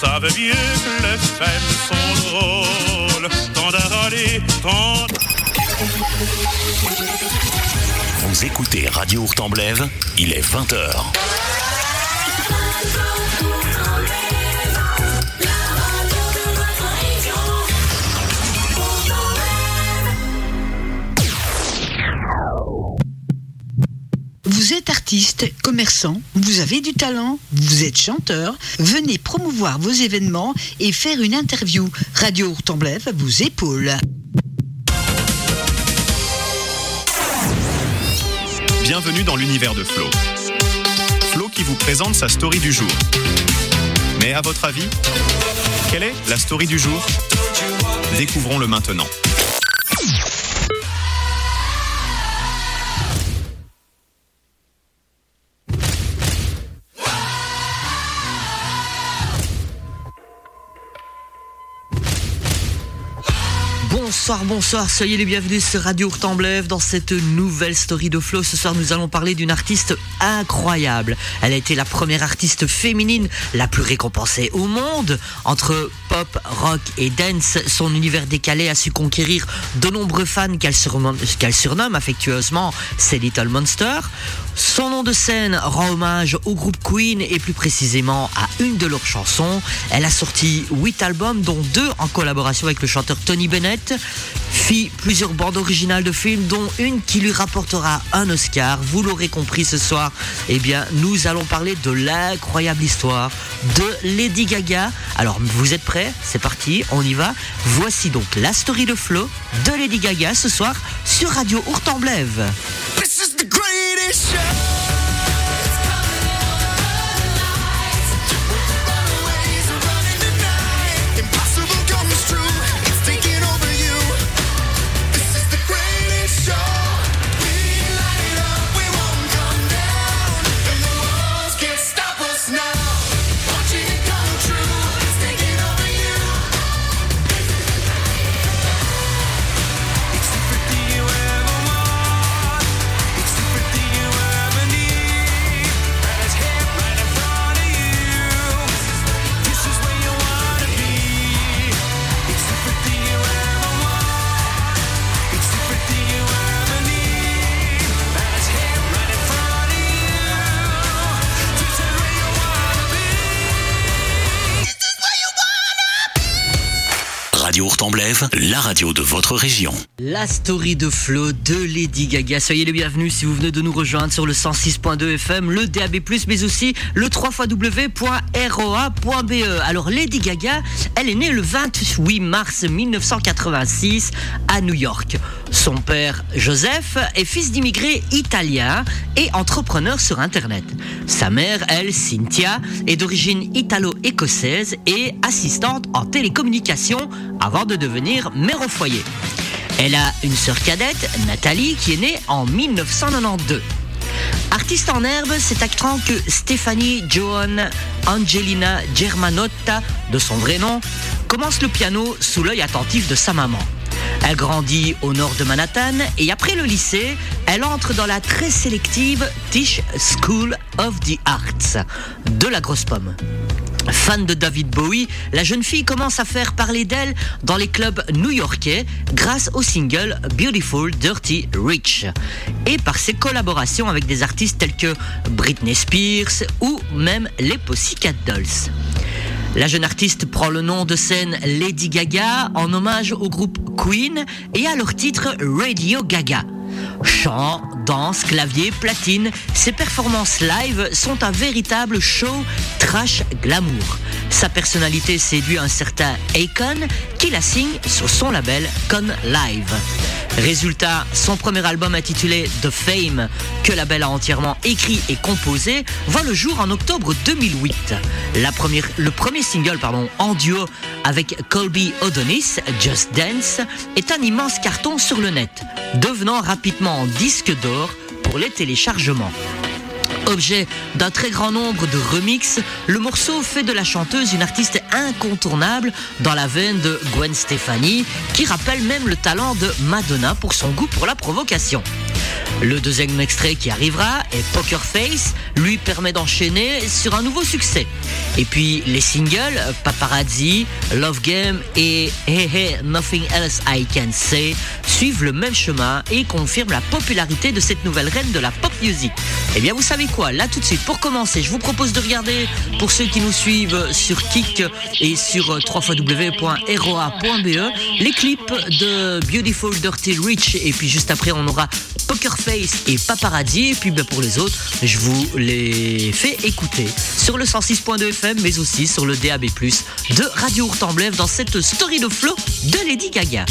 savent bien que les femmes sont drôles. Tant d'avaler, tant... Vous écoutez Radio Hurtemblève, il est 20h. Vous êtes artiste, commerçant, vous avez du talent, vous êtes chanteur, venez promouvoir vos événements et faire une interview. Radio Hurtemblève vous épaule. Bienvenue dans l'univers de Flo. Flo qui vous présente sa story du jour. Mais à votre avis, quelle est la story du jour? Découvrons-le maintenant. Bonsoir, bonsoir, soyez les bienvenus sur Radio Hurtemblève dans cette nouvelle story de Flo. Ce soir, nous allons parler d'une artiste incroyable. Elle a été la première artiste féminine la plus récompensée au monde. Entre pop, rock et dance, son univers décalé a su conquérir de nombreux fans qu'elle surnomme, affectueusement ses Little Monsters. Son nom de scène rend hommage au groupe Queen et plus précisément à une de leurs chansons. Elle a sorti 8 albums, dont deux en collaboration avec le chanteur Tony Bennett, fit plusieurs bandes originales de films, dont une qui lui rapportera un Oscar. Vous l'aurez compris ce soir, eh bien, nous allons parler de l'incroyable histoire de Lady Gaga. Alors, vous êtes prêts? C'est parti, on y va. Voici donc la story de Flo de Lady Gaga ce soir sur Radio Hurtemblève. Radio Hurtemblève, la radio de votre région. La story de Flo de Lady Gaga. Soyez les bienvenus si vous venez de nous rejoindre sur le 106.2 FM, le DAB+, mais aussi le 3xw.roa.be. E. Alors Lady Gaga, elle est née le 28 mars 1986 à New York. Son père, Joseph, est fils d'immigrés italiens et entrepreneur sur Internet. Sa mère, elle, Cynthia, est d'origine italo-écossaise et assistante en télécommunication avant de devenir mère au foyer. Elle a une sœur cadette, Nathalie, qui est née en 1992. Artiste en herbe, c'est accent que Stéphanie Joan Angelina Germanotta, de son vrai nom, commence le piano sous l'œil attentif de sa maman. Elle grandit au nord de Manhattan et après le lycée, elle entre dans la très sélective Tisch School of the Arts de la grosse pomme. Fan de David Bowie, la jeune fille commence à faire parler d'elle dans les clubs new-yorkais grâce au single Beautiful Dirty Rich et par ses collaborations avec des artistes tels que Britney Spears ou même les Pussycat Dolls. La jeune artiste prend le nom de scène Lady Gaga en hommage au groupe Queen et à leur titre Radio Gaga. Chant, danse, clavier, platine, ses performances live sont un véritable show trash glamour. Sa personnalité séduit un certain Akon qui la signe sur son label Con Live. Résultat, son premier album intitulé The Fame, que la belle a entièrement écrit et composé, voit le jour en octobre 2008. La première, le premier single pardon, en duo avec Colby O'Donis, Just Dance, est un immense carton sur le net, devenant rapidement disque d'or pour les téléchargements. Objet d'un très grand nombre de remixes, le morceau fait de la chanteuse une artiste incontournable dans la veine de Gwen Stefani, qui rappelle même le talent de Madonna pour son goût pour la provocation. Le deuxième extrait qui arrivera est Poker Face, lui permet d'enchaîner sur un nouveau succès. Et puis les singles Paparazzi, Love Game et Hey Hey Nothing Else I Can Say suivent le même chemin et confirment la popularité de cette nouvelle reine de la pop music. Eh bien vous savez quoi, là tout de suite pour commencer, je vous propose de regarder pour ceux qui nous suivent sur Kik et sur euh, www.roa.be les clips de Beautiful Dirty Rich et puis juste après on aura Poker Face et Paparazzi et puis ben, pour les autres je vous les fais écouter sur le 106.2 FM mais aussi sur le DAB+ de Radio Ourtemblève dans cette story de flow de Lady Gaga.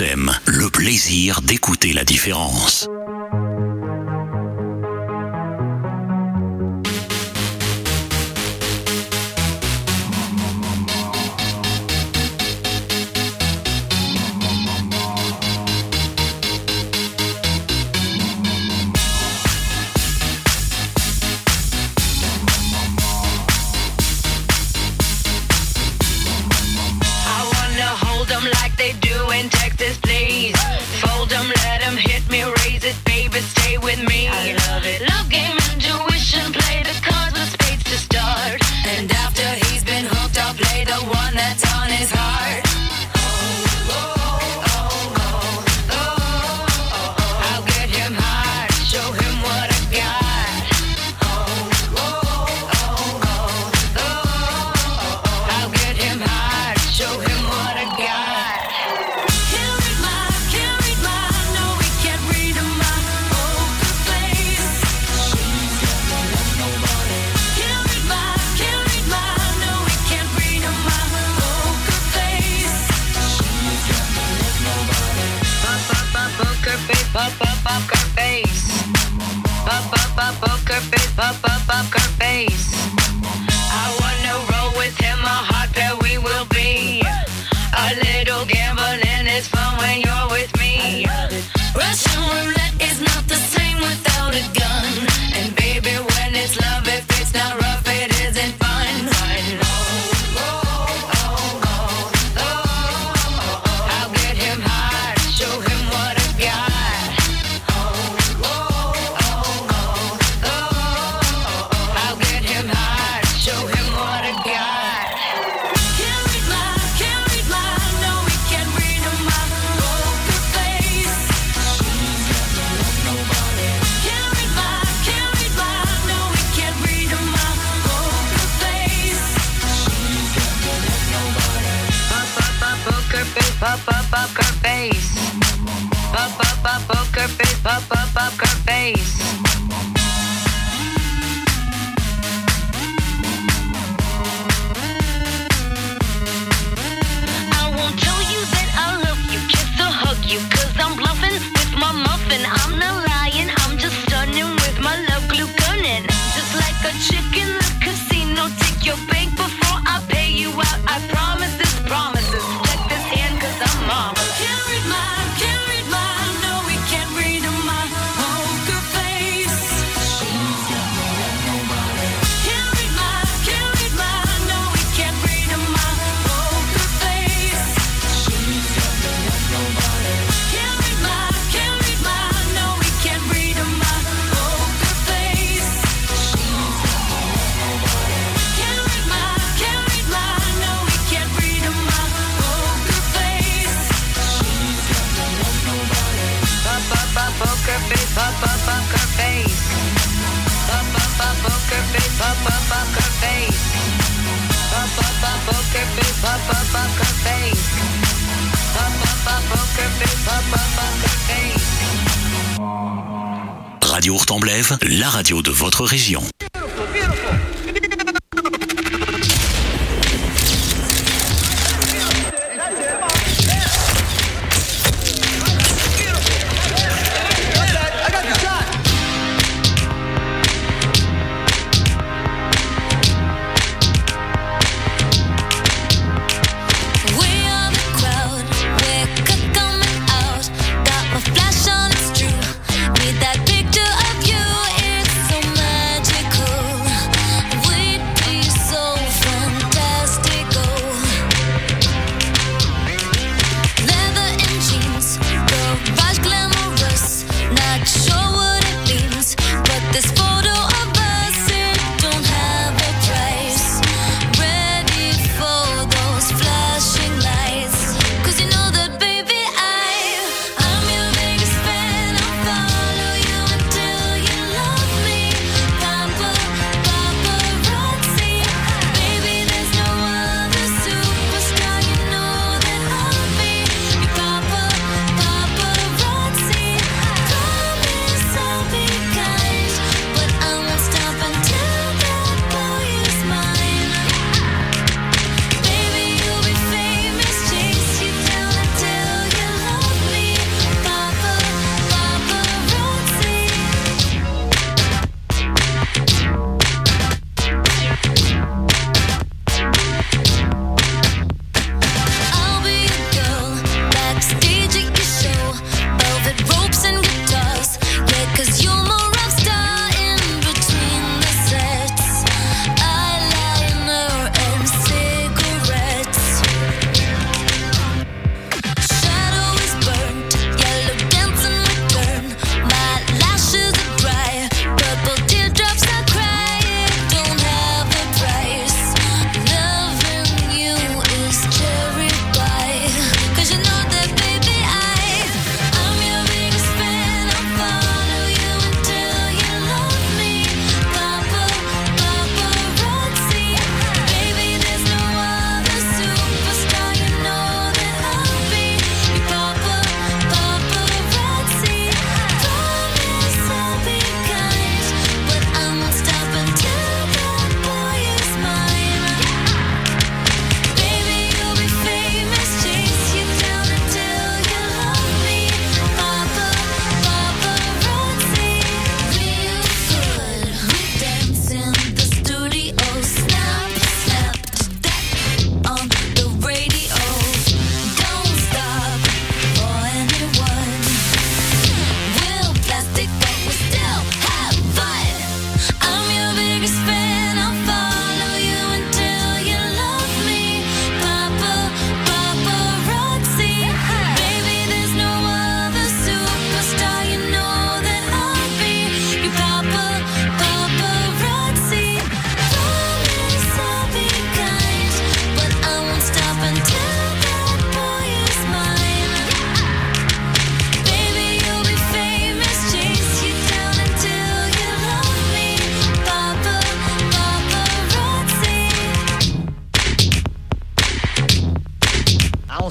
Le plaisir d'écouter la différence. Radio Hortemblève, la radio de votre région.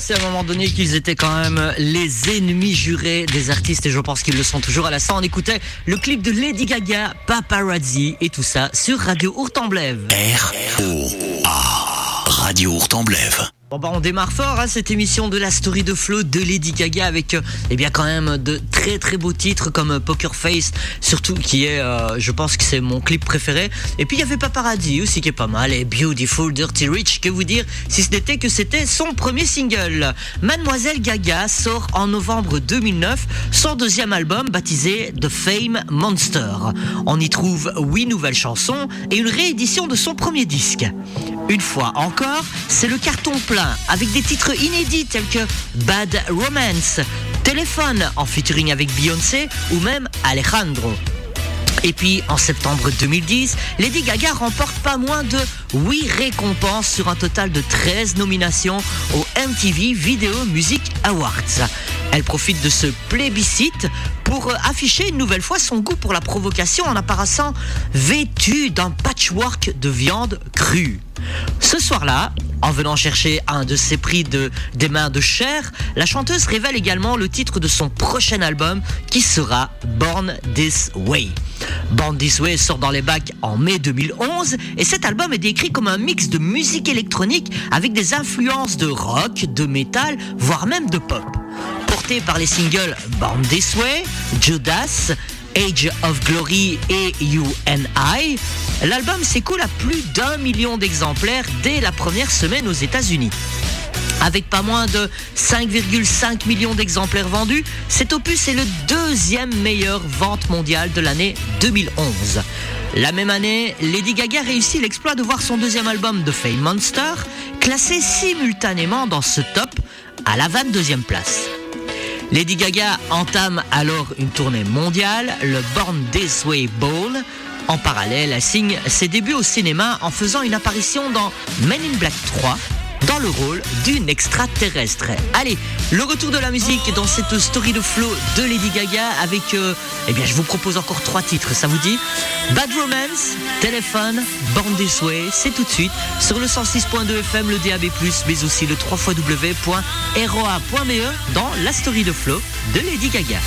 Pensé à un moment donné qu'ils étaient quand même les ennemis jurés des artistes et je pense qu'ils le sont toujours. À la fin, on écoutait le clip de Lady Gaga, Paparazzi et tout ça sur Radio Ourtemblève. R-O-A. Radio Ourtemblève. Bon bah on démarre fort hein, cette émission de la story de Flo de Lady Gaga avec euh, eh bien quand même de très très beaux titres comme euh, Poker Face surtout qui est euh, je pense que c'est mon clip préféré. Et puis il y avait Paparazzi aussi qui est pas mal et Beautiful Dirty Rich que vous dire si ce n'était que c'était son premier single. Mademoiselle Gaga sort en novembre 2009 son deuxième album baptisé The Fame Monster. On y trouve huit nouvelles chansons et une réédition de son premier disque. Une fois encore, c'est le carton plein avec des titres inédits tels que Bad Romance, Téléphone en featuring avec Beyoncé ou même Alejandro. Et puis en septembre 2010, Lady Gaga remporte pas moins de 8 récompenses sur un total de 13 nominations aux MTV Video Music Awards. Elle profite de ce plébiscite pour euh, afficher une nouvelle fois son goût pour la provocation en apparaissant vêtue d'un patchwork de viande crue. Ce soir-là, en venant chercher un de ses prix de, des mains de chair, la chanteuse révèle également le titre de son prochain album qui sera Born This Way. Born This Way sort dans les bacs en mai 2011 et cet album est décrit comme un mix de musique électronique avec des influences de rock, de métal, voire même de pop. Porté par les singles Born This Way, Judas, Age of Glory et You and I, l'album s'écoule à plus d'un million d'exemplaires dès la première semaine aux États-Unis. Avec pas moins de 5,5 millions d'exemplaires vendus, cet opus est le deuxième meilleure vente mondiale de l'année 2011. La même année, Lady Gaga réussit l'exploit de voir son deuxième album The Fame Monster classé simultanément dans ce top à la 22e place. Lady Gaga entame alors une tournée mondiale, le Born This Way Ball. En parallèle, elle signe ses débuts au cinéma en faisant une apparition dans Men in Black 3 dans le rôle d'une extraterrestre. Allez, le retour de la musique dans cette story de flow de Lady Gaga avec, euh, eh bien, je vous propose encore trois titres, ça vous dit? Bad Romance, Téléphone, Born This Way, c'est tout de suite sur le 106.2 FM, le DAB+, mais aussi le 3 www.roa.be dans la story de flow de Lady Gaga.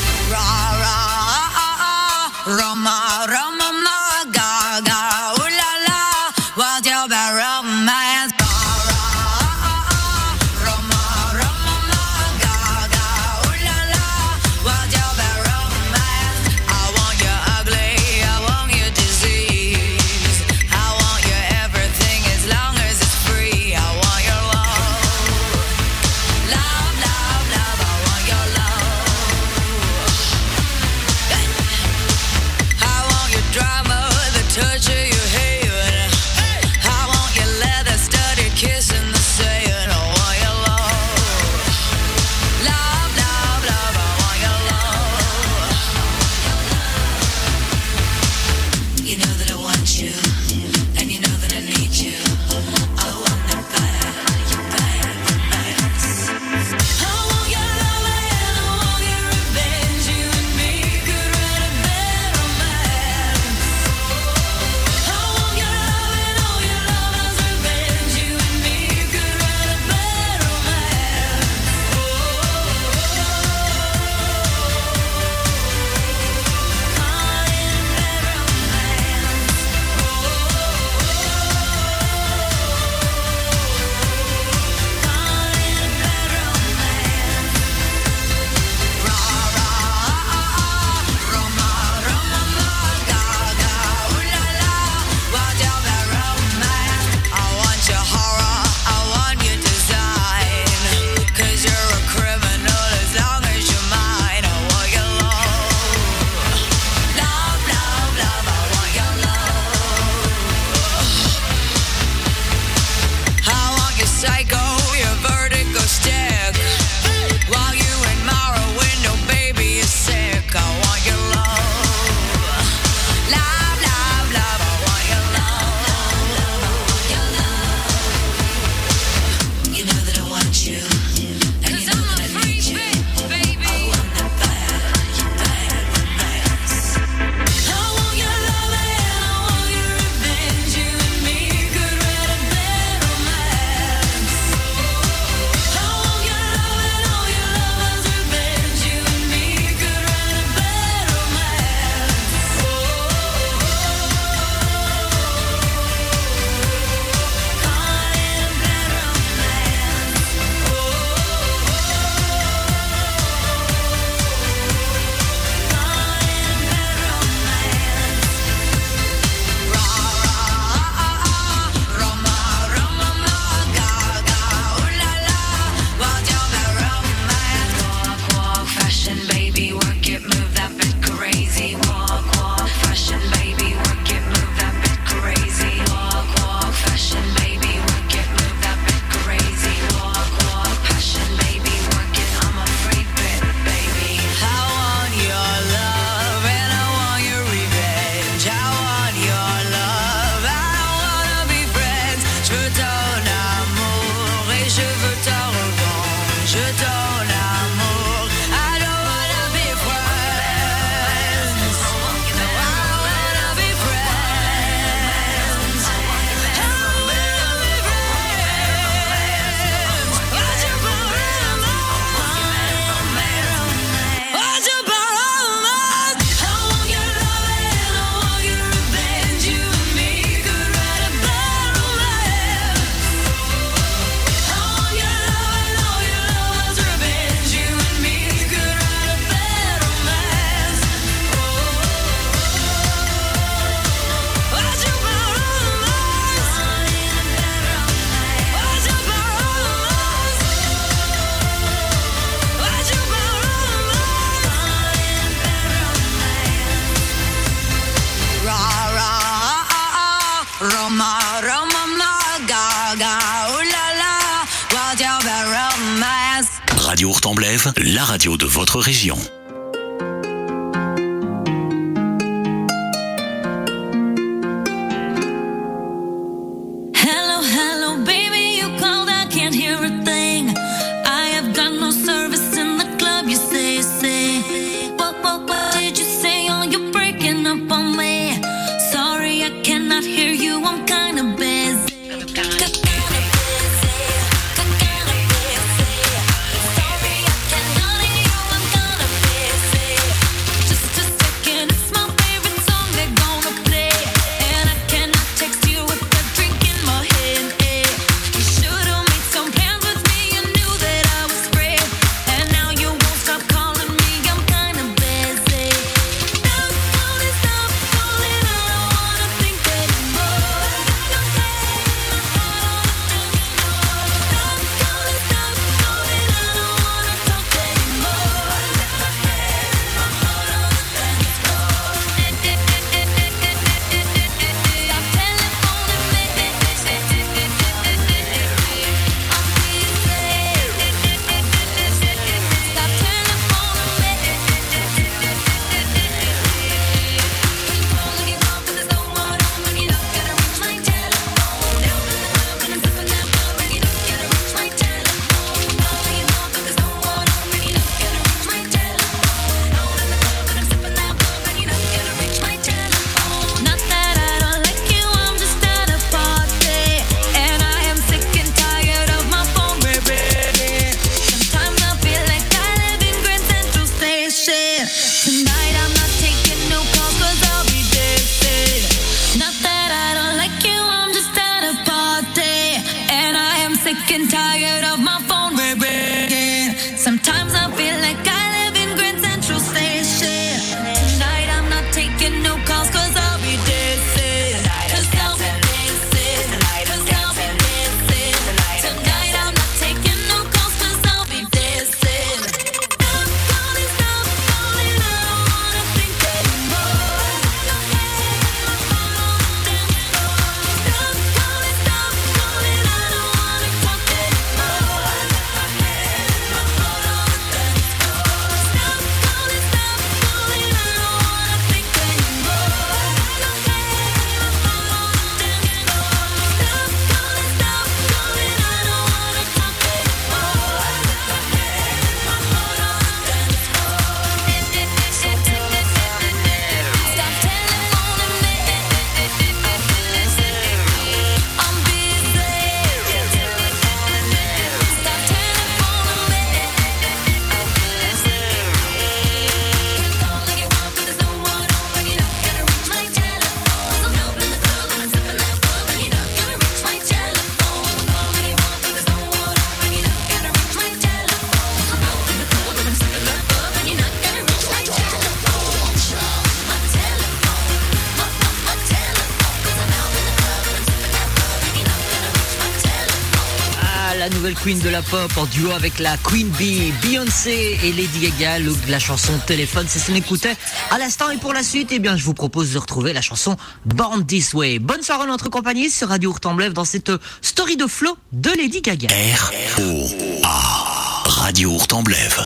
pop en duo avec la Queen Bee, Beyoncé et Lady Gaga. Le, la chanson Téléphone, si ce n'écoutait à l'instant et pour la suite, eh bien, je vous propose de retrouver la chanson Born This Way. Bonne soirée à notre compagnie sur Radio Hurtemblève dans cette story de flow de Lady Gaga. R O A Radio Hurtemblève.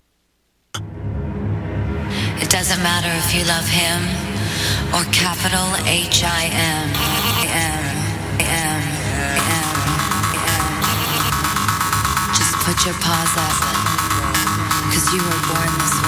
put your paws up. Cause you were born this way.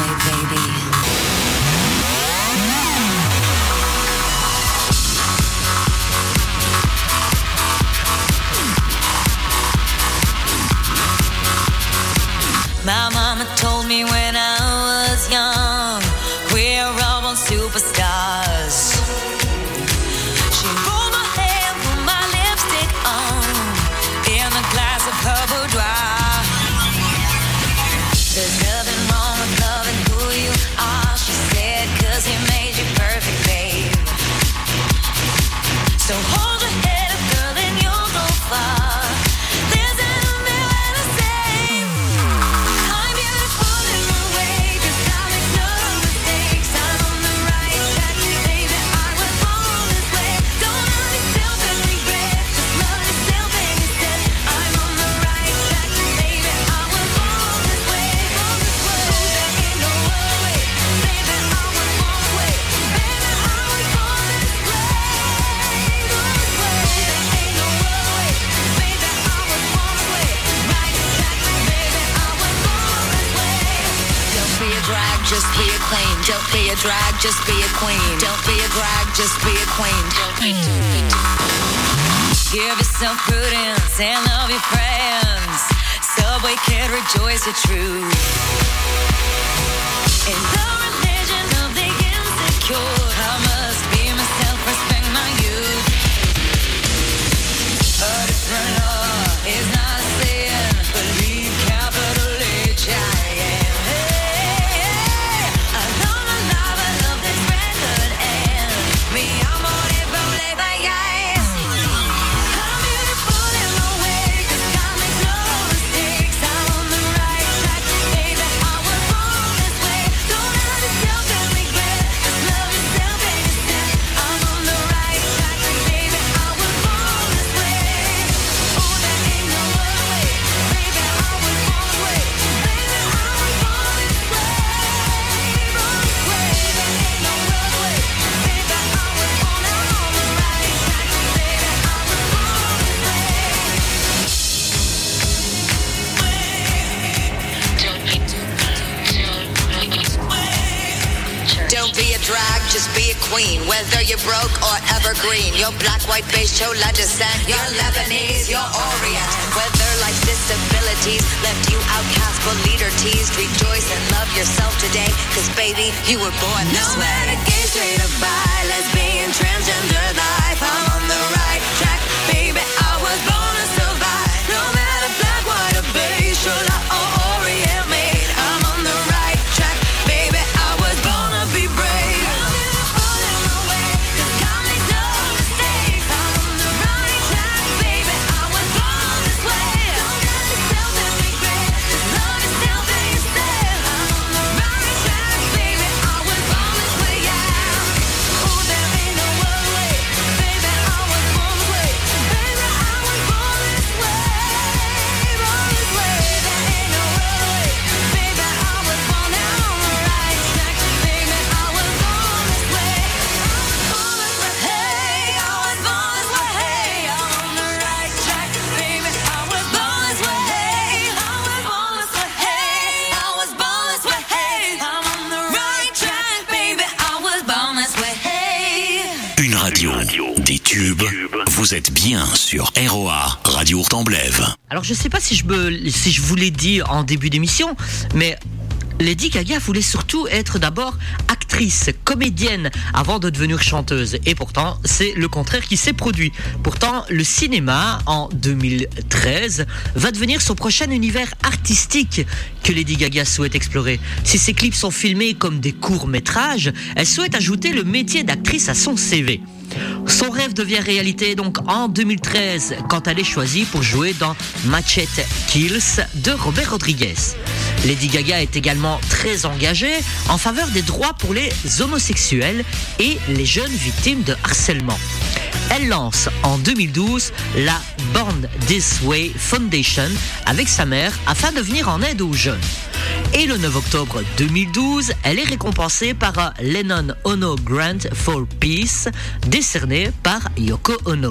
is it true? Chola descent. You're Lebanese, you're Orient. Whether life's disabilities left you outcast but leader teased, rejoice and love yourself today. Cause baby, you were born this way. Des tubes. Vous êtes bien sur ROA, Radio Hurtemblève. Alors je sais pas si je, me, si je vous l'ai dit en début d'émission, mais Lady Gaga voulait surtout être d'abord actrice, comédienne, avant de devenir chanteuse. Et pourtant, c'est le contraire qui s'est produit. Pourtant, le cinéma, en 2013, va devenir son prochain univers artistique que Lady Gaga souhaite explorer. Si ses clips sont filmés comme des courts-métrages, elle souhaite ajouter le métier d'actrice à son CV. Son rêve devient réalité donc en 2013 quand elle est choisie pour jouer dans Machete Kills de Robert Rodriguez. Lady Gaga est également très engagée en faveur des droits pour les homosexuels et les jeunes victimes de harcèlement. Elle lance en 2012 la Born This Way Foundation avec sa mère afin de venir en aide aux jeunes. Et le 9 octobre 2012, elle est récompensée par un Lennon Ono Grant for Peace décerné par Yoko Ono.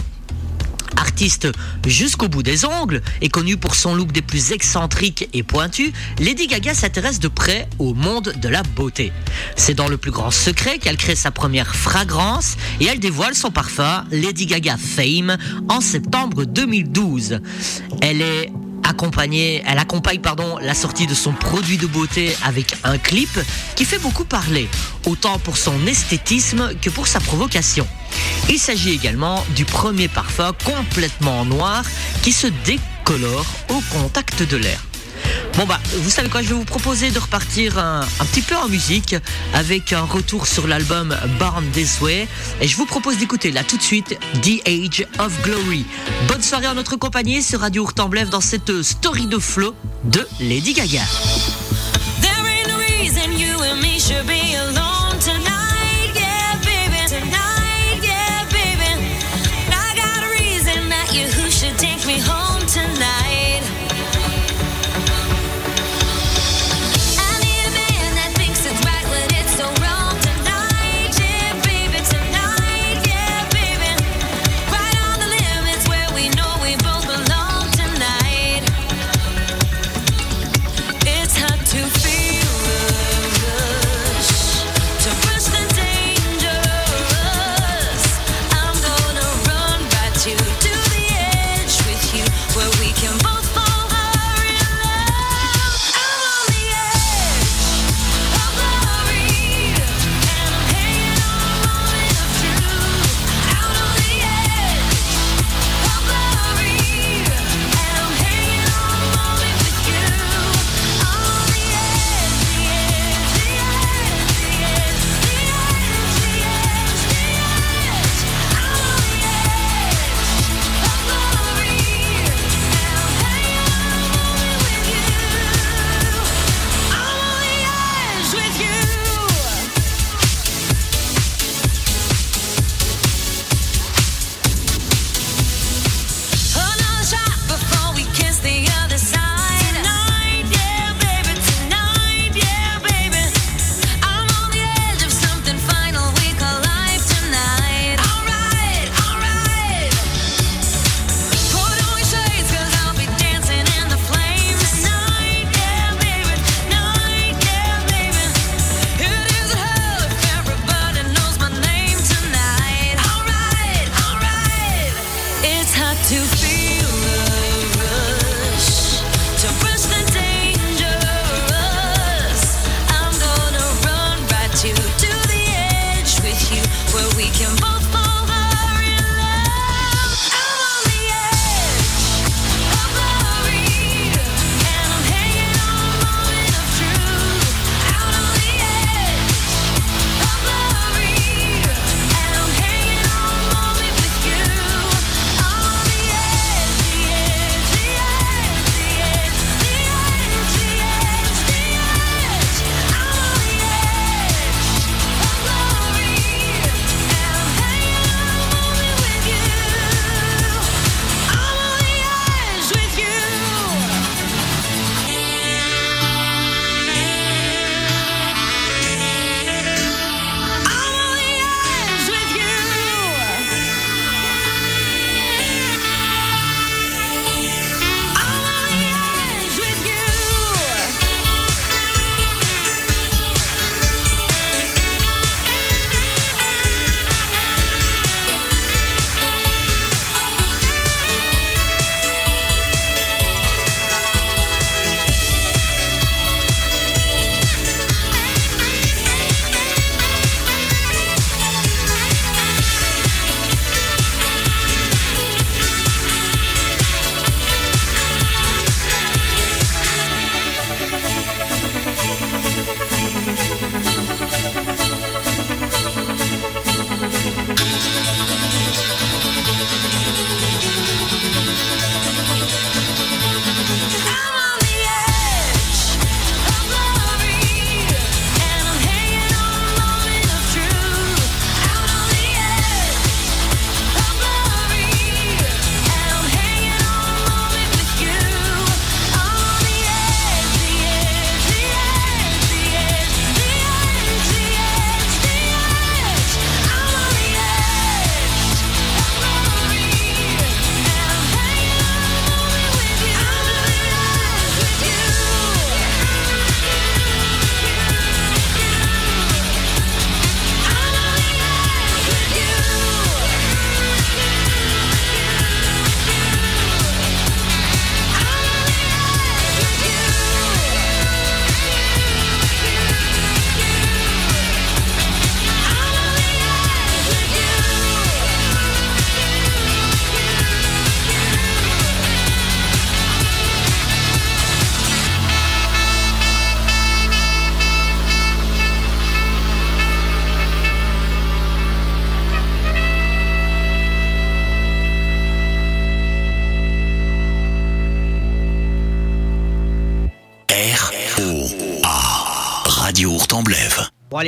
Artiste jusqu'au bout des ongles et connue pour son look des plus excentriques et pointus, Lady Gaga s'intéresse de près au monde de la beauté. C'est dans le plus grand secret qu'elle crée sa première fragrance et elle dévoile son parfum Lady Gaga Fame en septembre 2012. Elle est elle accompagne la sortie de son produit de beauté avec un clip qui fait beaucoup parler, autant pour son esthétisme que pour sa provocation. Il s'agit également du premier parfum complètement noir qui se décolore au contact de l'air. Bon bah, vous savez quoi, je vais vous proposer de repartir un, petit peu en musique avec un retour sur l'album Born This Way et je vous propose d'écouter là tout de suite The Age of Glory. Bonne soirée en notre compagnie sur Radio Hurtemblève dans cette story de flow de Lady Gaga.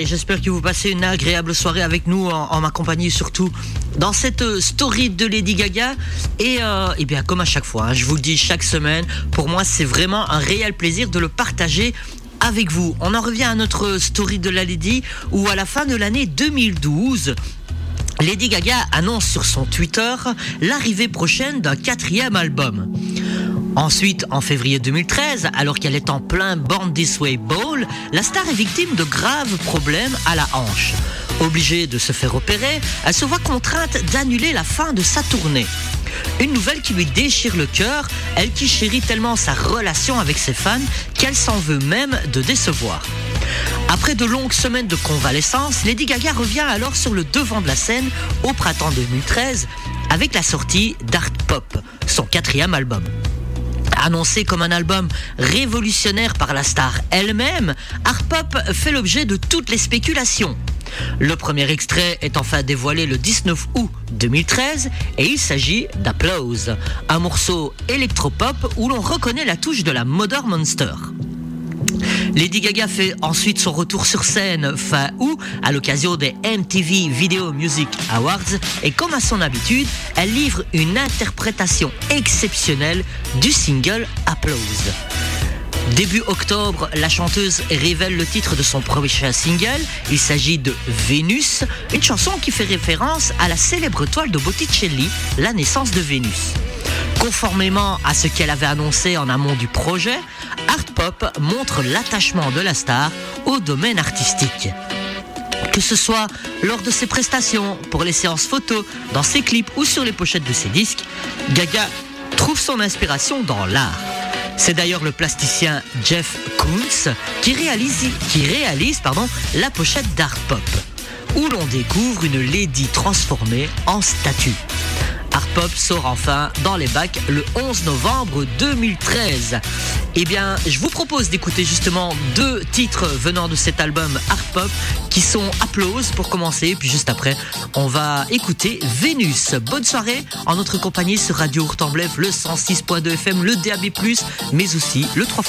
Allez, j'espère que vous passez une agréable soirée avec nous en, ma compagnie surtout dans cette euh, story de Lady Gaga et, euh, et bien comme à chaque fois, hein, je vous le dis chaque semaine, pour moi c'est vraiment un réel plaisir de le partager avec vous. On en revient à notre story de la Lady où à la fin de l'année 2012, Lady Gaga annonce sur son Twitter l'arrivée prochaine d'un quatrième album. Ensuite, en février 2013, alors qu'elle est en plein Born This Way Bowl, la star est victime de graves problèmes à la hanche. Obligée de se faire opérer, elle se voit contrainte d'annuler la fin de sa tournée. Une nouvelle qui lui déchire le cœur, elle qui chérit tellement sa relation avec ses fans qu'elle s'en veut même de décevoir. Après de longues semaines de convalescence, Lady Gaga revient alors sur le devant de la scène au printemps 2013 avec la sortie d'Art Pop, son quatrième album. Annoncé comme un album révolutionnaire par la star elle-même, Art Pop fait l'objet de toutes les spéculations. Le premier extrait est enfin dévoilé le 19 août 2013 et il s'agit d'Applause, un morceau électropop où l'on reconnaît la touche de la Mother Monster. Lady Gaga fait ensuite son retour sur scène fin août à l'occasion des MTV Video Music Awards et comme à son habitude, elle livre une interprétation exceptionnelle du single Applause. Début octobre, la chanteuse révèle le titre de son prochain single. Il s'agit de Vénus, une chanson qui fait référence à la célèbre toile de Botticelli, La naissance de Vénus. Conformément à ce qu'elle avait annoncé en amont du projet, Art Pop montre l'attachement de la star au domaine artistique. Que ce soit lors de ses prestations, pour les séances photos, dans ses clips ou sur les pochettes de ses disques, Gaga trouve son inspiration dans l'art. C'est d'ailleurs le plasticien Jeff Koons qui réalise, qui réalise la pochette d'Art Pop, où l'on découvre une lady transformée en statue. Art Pop sort enfin dans les bacs le 11 novembre 2013. Eh bien, je vous propose d'écouter justement deux titres venant de cet album Art Pop qui sont Applause pour commencer, puis juste après, on va écouter Vénus. Bonne soirée en notre compagnie sur Radio Hurtemblève, le 106.2 FM, le DAB+, mais aussi le 3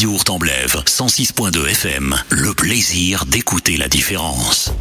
Radio Hurtemblève, 106.2 FM, le plaisir d'écouter la différence.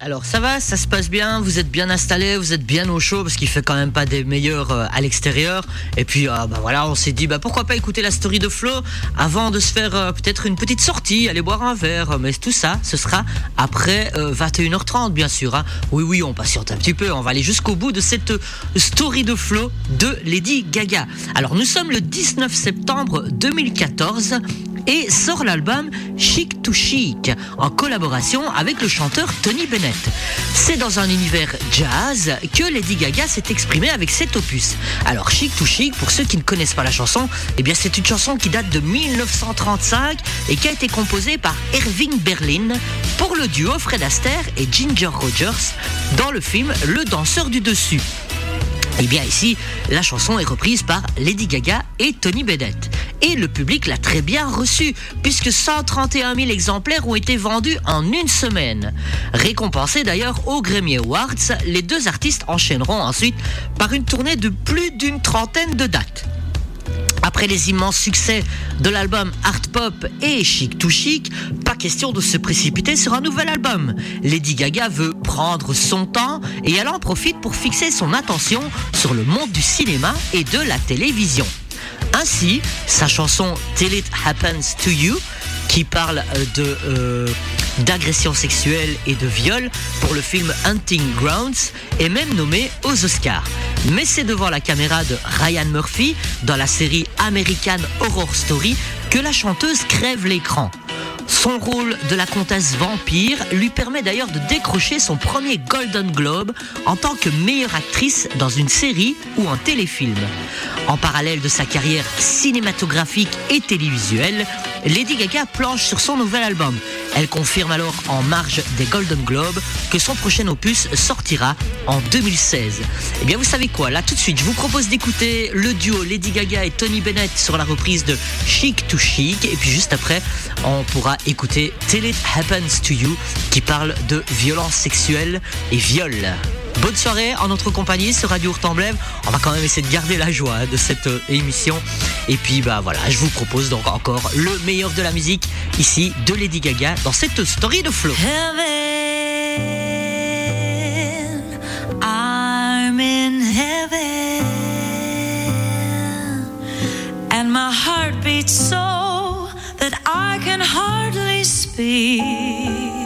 Alors ça va, ça se passe bien, vous êtes bien installés, vous êtes bien au chaud parce qu'il fait quand même pas des meilleurs euh, à l'extérieur. Et puis euh, bah voilà, on s'est dit bah pourquoi pas écouter la story de Flo avant de se faire euh, peut-être une petite sortie, aller boire un verre. Mais tout ça, ce sera après euh, 21h30 bien sûr. hein. Oui oui, on patiente un petit peu, on va aller jusqu'au bout de cette euh, story de Flo de Lady Gaga. Alors nous sommes le 19 septembre 2014 et sort l'album Chic to Chic en collaboration avec le chanteur Tony Bennett. C'est dans un univers jazz que Lady Gaga s'est exprimée avec cet opus. Alors Chic to Chic, pour ceux qui ne connaissent pas la chanson, eh bien c'est une chanson qui date de 1935 et qui a été composée par Irving Berlin pour le duo Fred Astaire et Ginger Rogers dans le film Le danseur du dessus. Et bien ici, la chanson est reprise par Lady Gaga et Tony Bennett. Et le public l'a très bien reçue, puisque 131 000 exemplaires ont été vendus en une semaine. Récompensés d'ailleurs aux Grammy Awards, les deux artistes enchaîneront ensuite par une tournée de plus d'une trentaine de dates. Après les immenses succès de l'album Art Pop et Chic to Chic, pas question de se précipiter sur un nouvel album. Lady Gaga veut prendre son temps et elle en profite pour fixer son attention sur le monde du cinéma et de la télévision. Ainsi, sa chanson Till It Happens to You, qui parle euh, de euh, d'agression sexuelle et de viol pour le film Hunting Grounds, est même nommée aux Oscars. Mais c'est devant la caméra de Ryan Murphy dans la série American Horror Story que la chanteuse crève l'écran. Son rôle de la comtesse vampire lui permet d'ailleurs de décrocher son premier Golden Globe en tant que meilleure actrice dans une série ou un téléfilm. En parallèle de sa carrière cinématographique et télévisuelle, Lady Gaga planche sur son nouvel album. Elle confirme alors en marge des Golden Globes que son prochain opus sortira en 2016. Eh bien vous savez quoi, là tout de suite je vous propose d'écouter le duo Lady Gaga et Tony Bennett sur la reprise de Chic to Chic et puis juste après on pourra écouter Till It Happens to You qui parle de violence sexuelle et viol. Bonne soirée en notre compagnie sur Radio Hurtemblève. On va quand même essayer de garder la joie de cette euh, émission. Et puis bah voilà, je vous propose donc encore le meilleur de la musique ici de Lady Gaga dans cette story de Flo. And my heart beats so that I can hardly speak.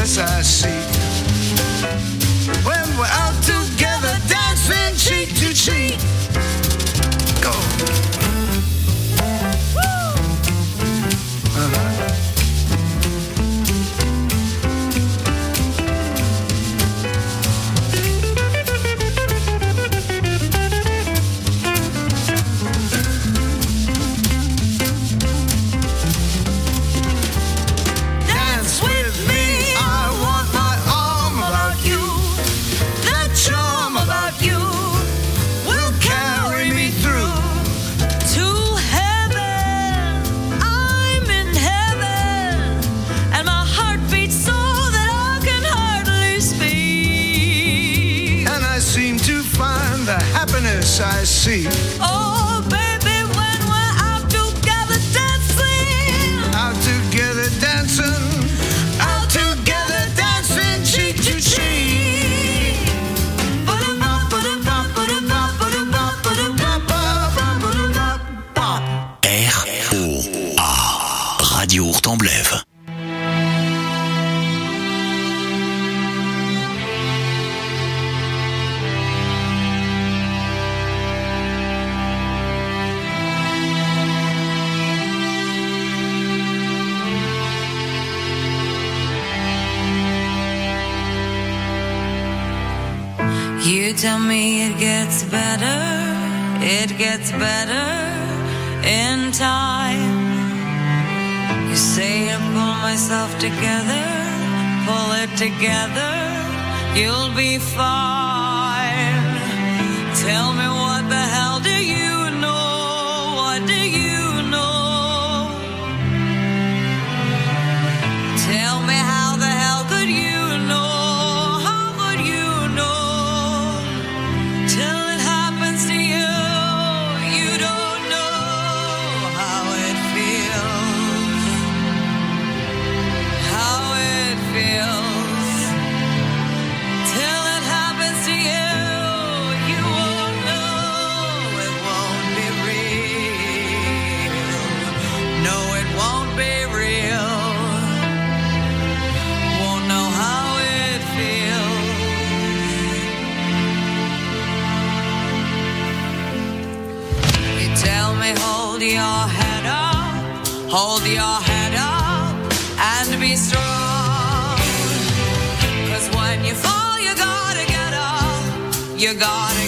universe I see. When we're out together dancing cheek to cheek. It gets better in time. You say I pull myself together, pull it together, you'll be fine. Tell me what. Hold your head up and be strong. Cause when you fall, you gotta get up. You gotta.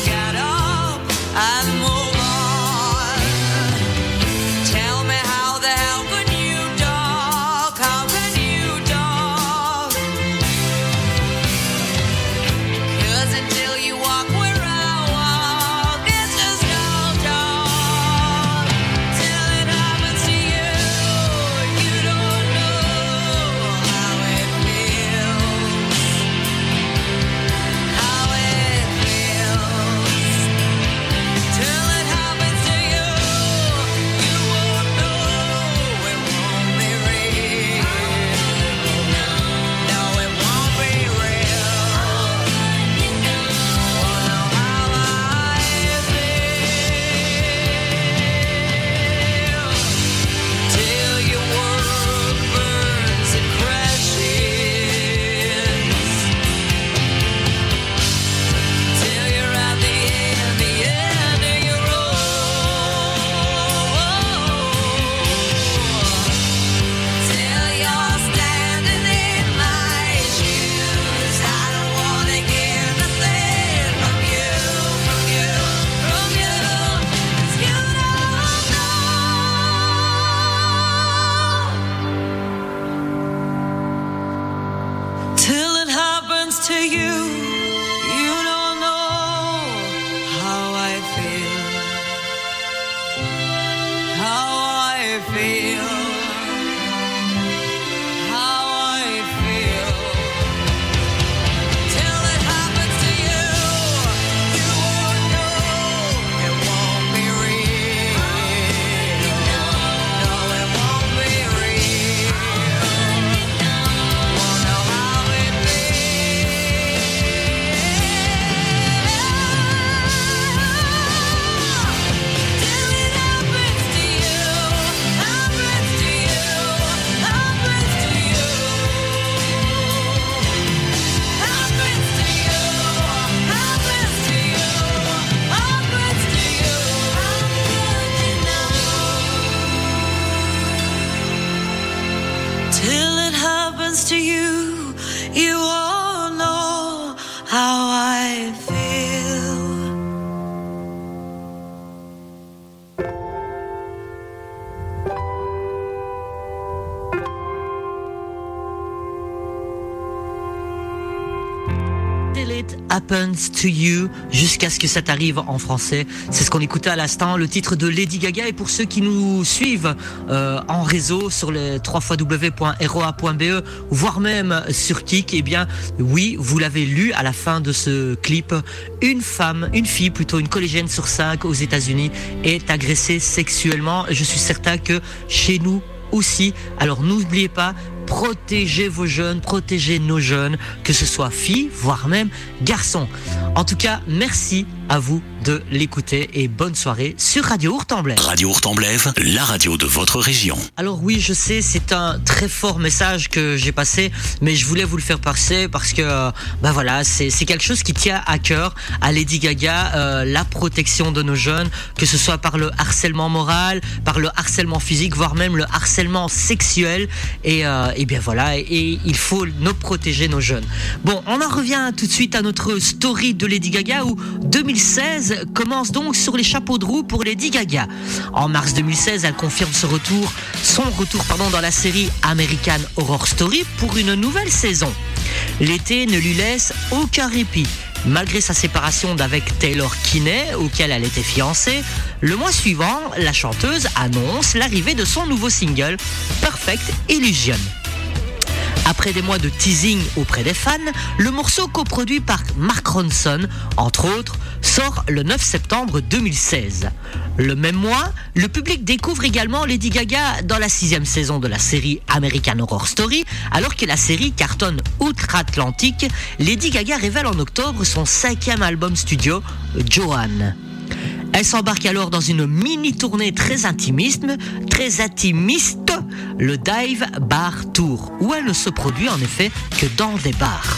Happens to you jusqu'à ce que ça t'arrive en français. C'est ce qu'on écoutait à l'instant, le titre de Lady Gaga. Et pour ceux qui nous suivent euh, en réseau sur les www.roa.be, voire même sur Kik, eh bien, oui, vous l'avez lu à la fin de ce clip. Une femme, une fille plutôt, une collégienne sur cinq aux États-Unis est agressée sexuellement. Je suis certain que chez nous aussi. Alors n'oubliez pas, protégez vos jeunes, protégez nos jeunes, que ce soit filles, voire même garçons. En tout cas, merci à vous de l'écouter et bonne soirée sur Radio Ourtemblay. Radio Hurtemblève, la radio de votre région. Alors oui, je sais, c'est un très fort message que j'ai passé, mais je voulais vous le faire passer parce que, euh, bah voilà, c'est quelque chose qui tient à cœur à Lady Gaga, euh, la protection de nos jeunes, que ce soit par le harcèlement moral, par le harcèlement physique, voire même le harcèlement sexuel. Et, euh, et bien voilà, et, et il faut nous protéger nos jeunes. Bon, on en revient tout de suite à notre story de Lady Gaga où 2016 commence donc sur les chapeaux de roue pour Lady Gaga. En mars 2016, elle confirme retour, son retour pardon, dans la série American Horror Story pour une nouvelle saison. L'été ne lui laisse aucun répit. Malgré sa séparation d'avec Taylor Kinney, auquel elle était fiancée, le mois suivant, la chanteuse annonce l'arrivée de son nouveau single, Perfect Illusion. Après des mois de teasing auprès des fans, le morceau coproduit par Mark Ronson, entre autres, sort le 9 septembre 2016. Le même mois, le public découvre également Lady Gaga dans la sixième saison de la série American Horror Story, alors que la série cartonne outre-Atlantique. Lady Gaga révèle en octobre son cinquième album studio, Joanne. Elle s'embarque alors dans une mini tournée très intimiste, très intimiste, le Dive Bar Tour, où elle ne se produit en effet que dans des bars.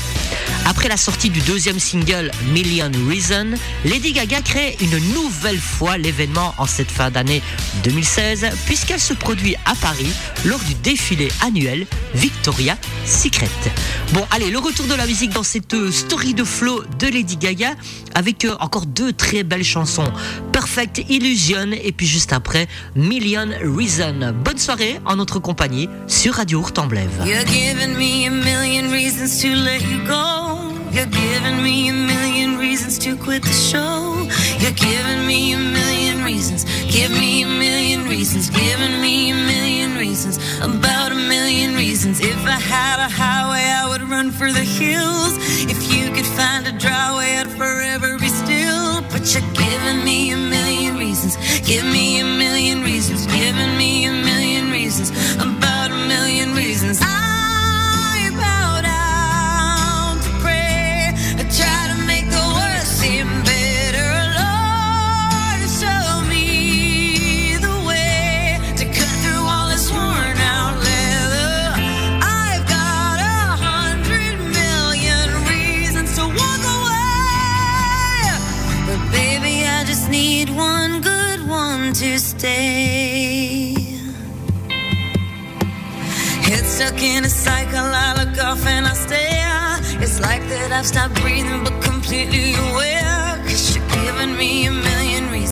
Après la sortie du deuxième single Million Reasons, Lady Gaga crée une nouvelle fois l'événement en cette fin d'année 2016 puisqu'elle se produit à Paris lors du défilé annuel Victoria Secret. Bon, allez, le retour de la musique dans cette euh, story de flow de Lady Gaga avec euh, encore deux très belles chansons. Perfect Illusion et puis juste après Million Reasons. Bonne soirée en notre compagnie sur Radio Hurtemblève. You're giving me a million reasons to let you go. You're giving me a million reasons to quit the show. You're giving me a million reasons. Give me a million reasons. Giving me a million reasons. About a million reasons. If I had a highway, I would run for the hills. If you could find a dry way, I'd forever be still. But you're giving me. Give me a million reasons. Giving me a million reasons. About stay. Head stuck in a cycle, I look off and I stare. It's like that I've stopped breathing, but completely aware. Cause you're giving me a million